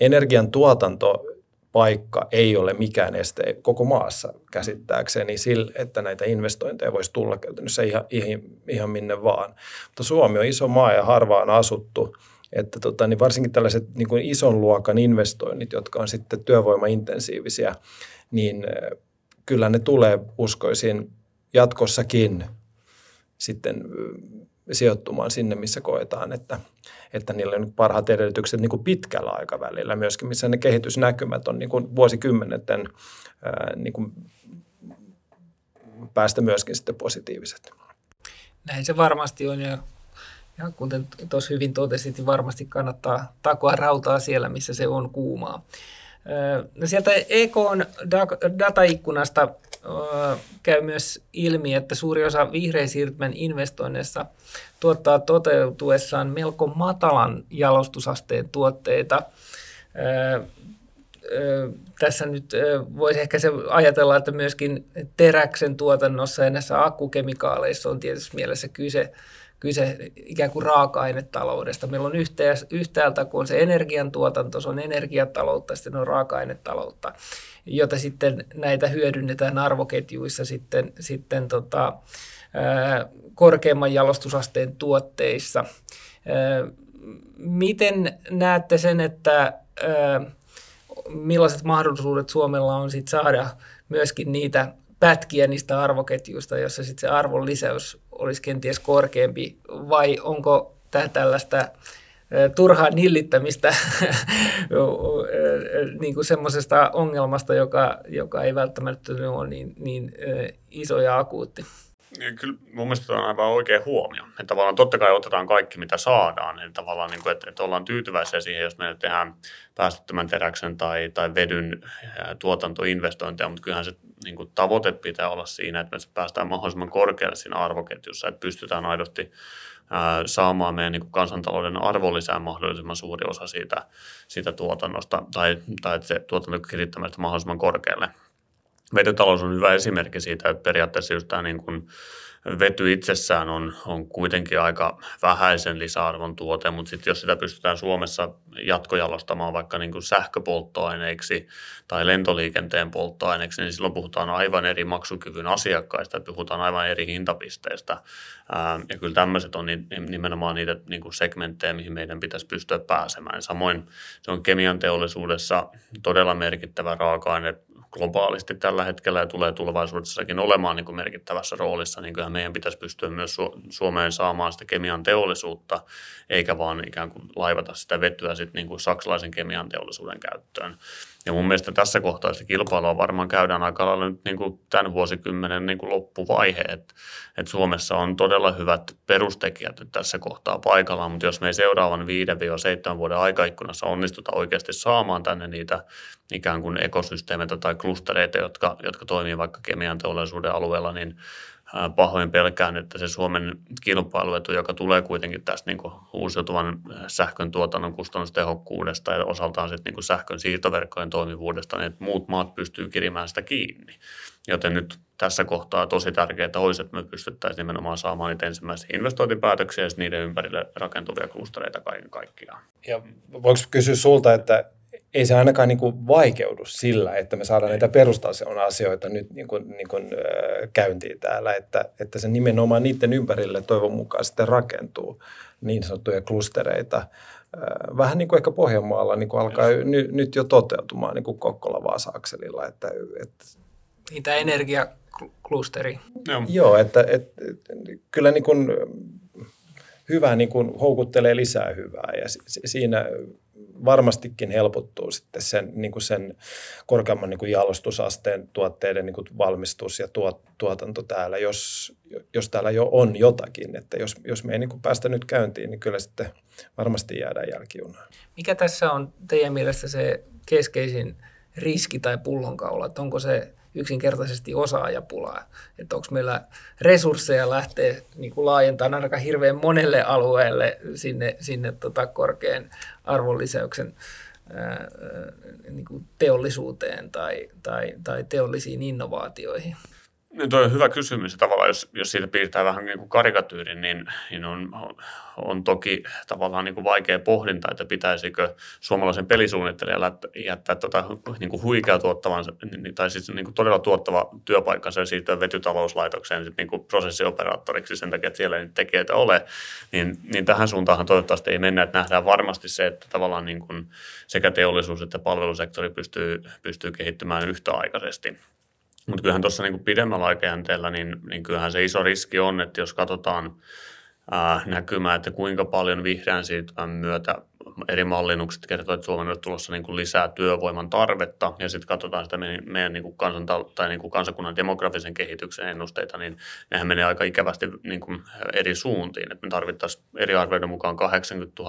energiantuotanto paikka ei ole mikään este koko maassa käsittääkseni sille, että näitä investointeja voisi tulla käytännössä ihan, ihan, ihan minne vaan. Mutta Suomi on iso maa ja harvaan asuttu että tota, niin varsinkin tällaiset niin kuin ison luokan investoinnit, jotka on sitten työvoimaintensiivisiä, niin kyllä ne tulee uskoisin jatkossakin sitten sijoittumaan sinne, missä koetaan, että, että niillä on parhaat edellytykset niin kuin pitkällä aikavälillä myöskin, missä ne kehitysnäkymät on niin kuin vuosikymmenten niin kuin päästä myöskin sitten positiiviset. Näin se varmasti on ja ja kuten tuossa hyvin totesit, niin varmasti kannattaa takoa rautaa siellä, missä se on kuumaa. No sieltä EKn dataikkunasta käy myös ilmi, että suuri osa vihreän siirtymän investoinneissa tuottaa toteutuessaan melko matalan jalostusasteen tuotteita. Tässä nyt voisi ehkä se ajatella, että myöskin teräksen tuotannossa ja näissä akkukemikaaleissa on tietysti mielessä kyse kyse ikään kuin raaka-ainetaloudesta. Meillä on yhtäältä, kun on se energiantuotanto, se on energiataloutta, sitten on raaka-ainetaloutta, jota sitten näitä hyödynnetään arvoketjuissa sitten, sitten tota, korkeamman jalostusasteen tuotteissa. Miten näette sen, että millaiset mahdollisuudet Suomella on sit saada myöskin niitä pätkiä niistä arvoketjuista, jossa sitten se arvon lisäys olisi kenties korkeampi, vai onko tämä tällaista turhaa nillittämistä niin kuin semmoisesta ongelmasta, joka, joka ei välttämättä ole niin, niin iso ja akuutti. Kyllä mun mielestä on aivan oikea huomio. Että tavallaan totta kai otetaan kaikki, mitä saadaan. Eli tavallaan, niin kuin, että, että ollaan tyytyväisiä siihen, jos me tehdään päästöttömän teräksen tai, tai vedyn tuotantoinvestointeja, mutta kyllähän se niin kuin, tavoite pitää olla siinä, että me päästään mahdollisimman korkealle siinä arvoketjussa, että pystytään aidosti ää, saamaan meidän niin kuin kansantalouden arvonlisää mahdollisimman suuri osa siitä, siitä tuotannosta tai, tai että se tuotanto kirittämästä mahdollisimman korkealle. Vetytalous on hyvä esimerkki siitä, että periaatteessa just tämä niin kuin vety itsessään on, on kuitenkin aika vähäisen lisäarvon tuote, mutta sitten jos sitä pystytään Suomessa jatkojalostamaan vaikka niin kuin sähköpolttoaineiksi tai lentoliikenteen polttoaineiksi, niin silloin puhutaan aivan eri maksukyvyn asiakkaista, puhutaan aivan eri hintapisteistä. Ja kyllä tämmöiset on nimenomaan niitä niin kuin segmenttejä, mihin meidän pitäisi pystyä pääsemään. Samoin se on kemian teollisuudessa todella merkittävä raaka-aine globaalisti tällä hetkellä ja tulee tulevaisuudessakin olemaan niin kuin merkittävässä roolissa, niin kyllähän meidän pitäisi pystyä myös Suomeen saamaan sitä kemian teollisuutta, eikä vaan ikään kuin laivata sitä vetyä sitten niin kuin saksalaisen kemian teollisuuden käyttöön. Ja mun mielestä tässä kohtaa sitä kilpailua varmaan käydään aika lailla nyt niin kuin tämän vuosikymmenen niin kuin loppuvaihe, että, että Suomessa on todella hyvät perustekijät nyt tässä kohtaa paikallaan, mutta jos me ei seuraavan 5-7 vuoden aikaikkunassa onnistuta oikeasti saamaan tänne niitä ikään kuin ekosysteemeitä tai klustereita, jotka, jotka toimii vaikka kemian teollisuuden alueella, niin pahoin pelkään, että se Suomen kilpailuetu, joka tulee kuitenkin tästä niin kuin uusiutuvan sähkön tuotannon kustannustehokkuudesta ja osaltaan sitten niin kuin sähkön siirtoverkkojen toimivuudesta, niin että muut maat pystyy kirimään sitä kiinni. Joten nyt tässä kohtaa tosi tärkeää olisi, että me pystyttäisiin nimenomaan saamaan niitä ensimmäisiä investointipäätöksiä ja niiden ympärille rakentuvia klustereita kaiken kaikkiaan. Ja voiko kysyä sulta, että ei se ainakaan niin kuin vaikeudu sillä, että me saadaan näitä perustason asioita nyt niin kuin, niin kuin, äh, käyntiin täällä, että, että se nimenomaan niiden ympärille toivon mukaan sitten rakentuu niin sanottuja klustereita. Äh, vähän niin kuin ehkä Pohjanmaalla niin kuin alkaa ny, nyt jo toteutumaan niin kuin Kokkola-Vaasa-akselilla. Että, että... Niin tämä energia klusteri. Joo, Joo että, että, että kyllä niin kuin hyvä niin kuin houkuttelee lisää hyvää ja siinä varmastikin helpottuu sitten sen, niin kuin sen korkeamman niin kuin jalostusasteen tuotteiden niin kuin valmistus ja tuot, tuotanto täällä, jos, jos täällä jo on jotakin. Että jos, jos me ei niin kuin päästä nyt käyntiin, niin kyllä sitten varmasti jäädään jälkijunaan. Mikä tässä on teidän mielestä se keskeisin riski tai pullonkaula? Että onko se yksinkertaisesti osaajapulaa. Että onko meillä resursseja lähteä niin kuin laajentamaan ainakaan hirveän monelle alueelle sinne, sinne tota korkean arvonlisäyksen niin teollisuuteen tai, tai, tai teollisiin innovaatioihin. Niin toi on hyvä kysymys. Tavallaan jos, jos siitä piirtää vähän niin kuin karikatyyrin, niin, niin on, on toki tavallaan niin kuin vaikea pohdinta, että pitäisikö suomalaisen pelisuunnittelijan jättää tota, niin kuin huikea tuottavan, tai siis niin kuin todella tuottava työpaikkansa ja siirtyä vetytalouslaitokseen sit niin kuin prosessioperaattoriksi sen takia, että siellä ei tekijöitä ole, niin, niin tähän suuntaan toivottavasti ei mennä, että nähdään varmasti se, että tavallaan niin kuin sekä teollisuus että palvelusektori pystyy, pystyy kehittymään yhtäaikaisesti. Mutta kyllähän tuossa niin pidemmällä aikajänteellä, niin, niin kyllähän se iso riski on, että jos katsotaan ää, näkymää, että kuinka paljon vihreän siirtymän myötä eri mallinnukset kertovat, että Suomen on tulossa niin kuin lisää työvoiman tarvetta, ja sitten katsotaan sitä meidän, meidän niin kuin kansantal- tai niin kuin kansakunnan demografisen kehityksen ennusteita, niin nehän menee aika ikävästi niin kuin eri suuntiin. että me tarvittaisiin eri arvioiden mukaan 80 000-200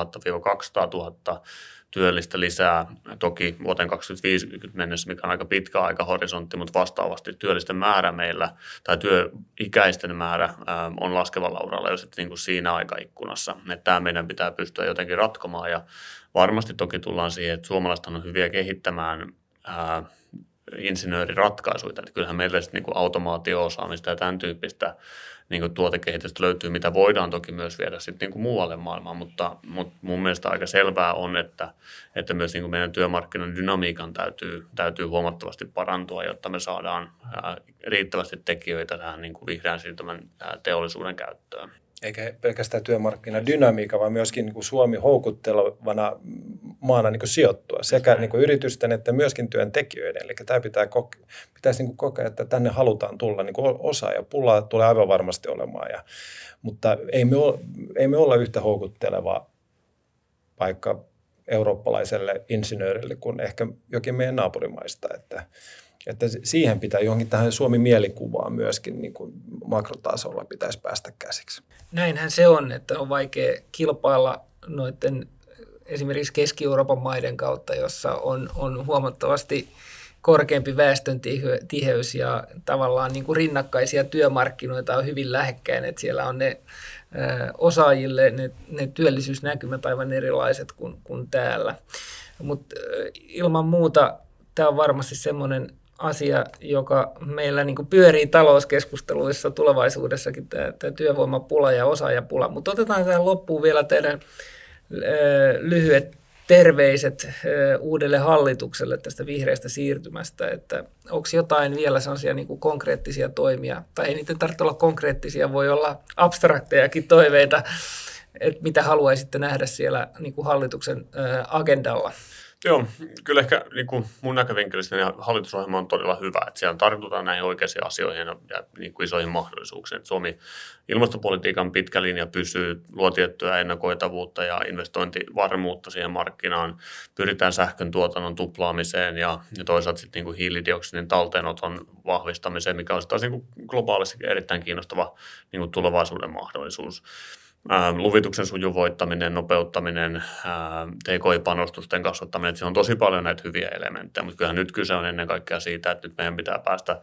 000 työllistä lisää, toki vuoteen 2050 mennessä, mikä on aika pitkä aikahorisontti, mutta vastaavasti työllisten määrä meillä tai työikäisten määrä on laskevalla uralla jo sitten niin kuin siinä aikaikkunassa. Että tämä meidän pitää pystyä jotenkin ratkomaan ja varmasti toki tullaan siihen, että suomalaiset on hyviä kehittämään ää, insinööriratkaisuja. Että kyllähän meillä sitten niin automaatio-osaamista ja tämän tyyppistä niin kuin tuotekehitystä löytyy, mitä voidaan toki myös viedä sitten niin kuin muualle maailmaan, mutta, mutta mun mielestä aika selvää on, että, että myös niin kuin meidän työmarkkinan dynamiikan täytyy, täytyy huomattavasti parantua, jotta me saadaan riittävästi tekijöitä tähän niin kuin vihreän siirtymän teollisuuden käyttöön eikä pelkästään työmarkkinadynamiikka, vaan myöskin niin kuin Suomi houkuttelevana maana niin kuin sijoittua sekä niin kuin yritysten että myöskin työntekijöiden. Eli tämä pitää koke- pitäisi niin kuin kokea, että tänne halutaan tulla niin kuin ja Pulaa tulee aivan varmasti olemaan, ja, mutta ei me, ole, ei me olla yhtä houkutteleva paikka eurooppalaiselle insinöörille kuin ehkä jokin meidän naapurimaista. Että, että siihen pitää johonkin tähän Suomi-mielikuvaan myöskin niin kuin makrotasolla pitäisi päästä käsiksi. Näinhän se on, että on vaikea kilpailla noiden esimerkiksi Keski-Euroopan maiden kautta, jossa on, on huomattavasti korkeampi väestön tiheys ja tavallaan niin kuin rinnakkaisia työmarkkinoita on hyvin lähekkäin, että siellä on ne osaajille ne, ne työllisyysnäkymät aivan erilaiset kuin, kuin täällä. Mutta ilman muuta tämä on varmasti semmoinen asia, joka meillä niin pyörii talouskeskusteluissa tulevaisuudessakin, tämä, tämä työvoimapula ja osaajapula. Mutta otetaan tähän loppuun vielä teidän lyhyet terveiset uudelle hallitukselle tästä vihreästä siirtymästä, että onko jotain vielä sellaisia niin kuin konkreettisia toimia, tai ei niiden tarvitse olla konkreettisia, voi olla abstraktejakin toiveita, että mitä haluaisitte nähdä siellä niin kuin hallituksen agendalla? Joo, kyllä ehkä niin kuin mun näkövinkkelistä niin hallitusohjelma on todella hyvä, että siellä tartutaan näihin oikeisiin asioihin ja, ja niin kuin isoihin mahdollisuuksiin. Että Suomi ilmastopolitiikan pitkä linja pysyy, luo tiettyä ennakoitavuutta ja investointivarmuutta siihen markkinaan. Pyritään sähkön tuotannon tuplaamiseen ja, ja toisaalta sitten niin kuin hiilidioksidin talteenoton vahvistamiseen, mikä on taas niin globaalisti erittäin kiinnostava niin kuin tulevaisuuden mahdollisuus luvituksen sujuvoittaminen, nopeuttaminen, TKI-panostusten kasvattaminen, että on tosi paljon näitä hyviä elementtejä, mutta kyllähän nyt kyse on ennen kaikkea siitä, että nyt meidän pitää päästä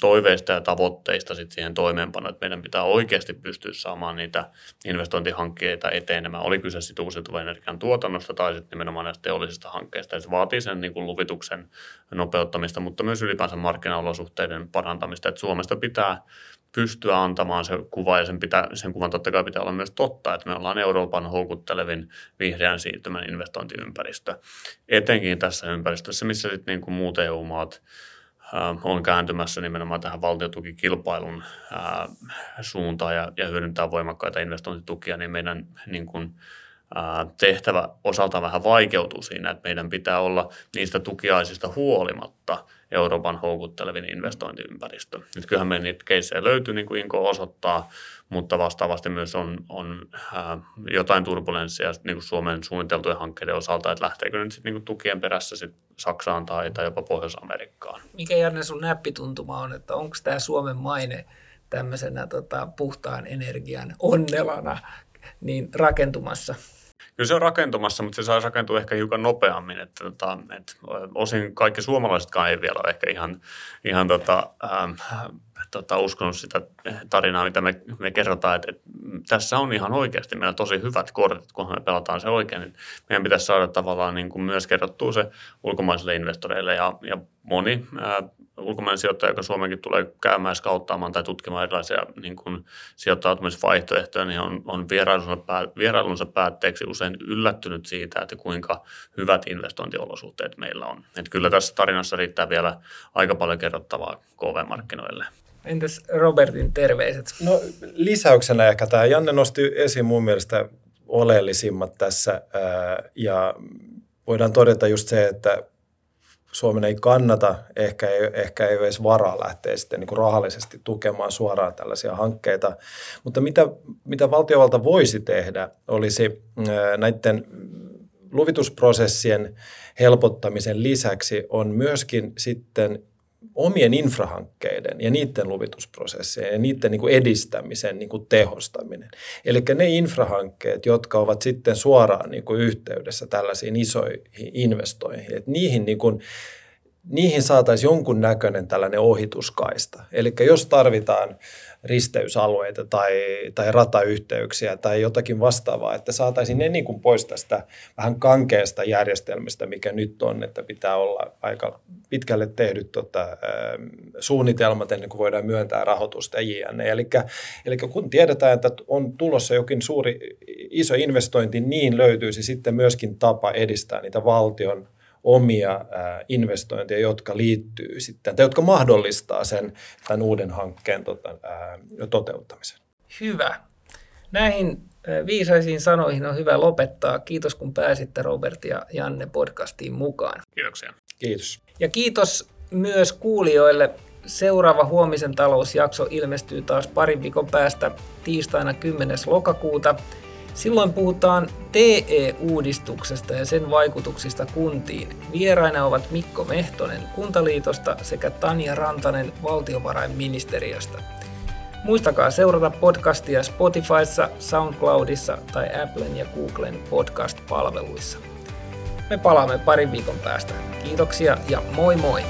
toiveista ja tavoitteista sit siihen toimeenpanoon, että meidän pitää oikeasti pystyä saamaan niitä investointihankkeita etenemään. Oli kyse sitten uusiutuvan energian tuotannosta tai sitten nimenomaan näistä teollisista hankkeista. Se vaatii sen niin kuin luvituksen nopeuttamista, mutta myös ylipäänsä markkinaolosuhteiden parantamista. Että Suomesta pitää pystyä antamaan se kuva ja sen, pitää, sen kuvan totta kai pitää olla myös totta, että me ollaan Euroopan houkuttelevin vihreän siirtymän investointiympäristö. Etenkin tässä ympäristössä, missä sitten niin kuin muut EU-maat on kääntymässä nimenomaan tähän valtiotukikilpailun suuntaan ja, ja hyödyntää voimakkaita investointitukia, niin meidän niin kuin, tehtävä osalta vähän vaikeutuu siinä, että meidän pitää olla niistä tukiaisista huolimatta Euroopan houkuttelevin investointiympäristö. Nyt kyllähän meidän niitä keissejä löytyy, niin kuin Inko osoittaa, mutta vastaavasti myös on, on ää, jotain turbulenssia niin kuin Suomen suunniteltujen hankkeiden osalta, että lähteekö nyt sitten niin tukien perässä sit Saksaan tai, tai jopa Pohjois-Amerikkaan. Mikä Janne sun näppituntuma on, että onko tämä Suomen maine tämmöisenä tota, puhtaan energian onnelana niin rakentumassa? Kyllä se on rakentumassa, mutta se saisi rakentua ehkä hiukan nopeammin. Että, tota, että osin kaikki suomalaisetkaan ei vielä ole ehkä ihan, ihan tota, ähm, tota, uskonut sitä tarinaa, mitä me, me kerrotaan, että, että tässä on ihan oikeasti meillä tosi hyvät kortit, kun me pelataan se oikein. Niin meidän pitäisi saada tavallaan niin kuin myös kerrottua se ulkomaisille investoreille ja, ja moni ää, ulkomainen sijoittaja, joka Suomenkin tulee käymään skauttaamaan tai tutkimaan erilaisia niin kuin sijoittautumisvaihtoehtoja, niin on, on vierailunsa, pää, vierailunsa päätteeksi usein yllättynyt siitä, että kuinka hyvät investointiolosuhteet meillä on. Että kyllä tässä tarinassa riittää vielä aika paljon kerrottavaa KV-markkinoille. Entäs Robertin terveiset? No lisäyksenä ehkä tämä Janne nosti esiin mun mielestä oleellisimmat tässä ja voidaan todeta just se, että Suomen ei kannata, ehkä ei, ehkä ei edes varaa lähteä sitten niin kuin rahallisesti tukemaan suoraan tällaisia hankkeita. Mutta mitä, mitä valtiovalta voisi tehdä, olisi näiden luvitusprosessien helpottamisen lisäksi on myöskin sitten omien infrahankkeiden ja niiden luvitusprosessien ja niiden niin kuin edistämisen niin kuin tehostaminen. Eli ne infrahankkeet, jotka ovat sitten suoraan niin kuin yhteydessä tällaisiin isoihin investoihin, että niihin niin kuin niihin saataisiin jonkun näköinen tällainen ohituskaista. Eli jos tarvitaan risteysalueita tai, tai ratayhteyksiä tai jotakin vastaavaa, että saataisiin ne niin kuin pois tästä vähän kankeasta järjestelmistä, mikä nyt on, että pitää olla aika pitkälle tehdyt tota, ähm, suunnitelmat ennen kuin voidaan myöntää rahoitusta ja jne. Eli, eli kun tiedetään, että on tulossa jokin suuri iso investointi, niin löytyisi sitten myöskin tapa edistää niitä valtion – omia investointeja, jotka liittyy sitten, tai jotka mahdollistaa sen tämän uuden hankkeen tota, toteuttamisen. Hyvä. Näihin viisaisiin sanoihin on hyvä lopettaa. Kiitos kun pääsitte Robert ja Janne podcastiin mukaan. Kiitoksia. Kiitos. Ja kiitos myös kuulijoille. Seuraava huomisen talousjakso ilmestyy taas parin viikon päästä tiistaina 10. lokakuuta. Silloin puhutaan TE-uudistuksesta ja sen vaikutuksista kuntiin. Vieraina ovat Mikko Mehtonen Kuntaliitosta sekä Tanja Rantanen valtiovarainministeriöstä. Muistakaa seurata podcastia Spotifyssa, SoundCloudissa tai Applen ja Googlen podcast-palveluissa. Me palaamme parin viikon päästä. Kiitoksia ja moi moi!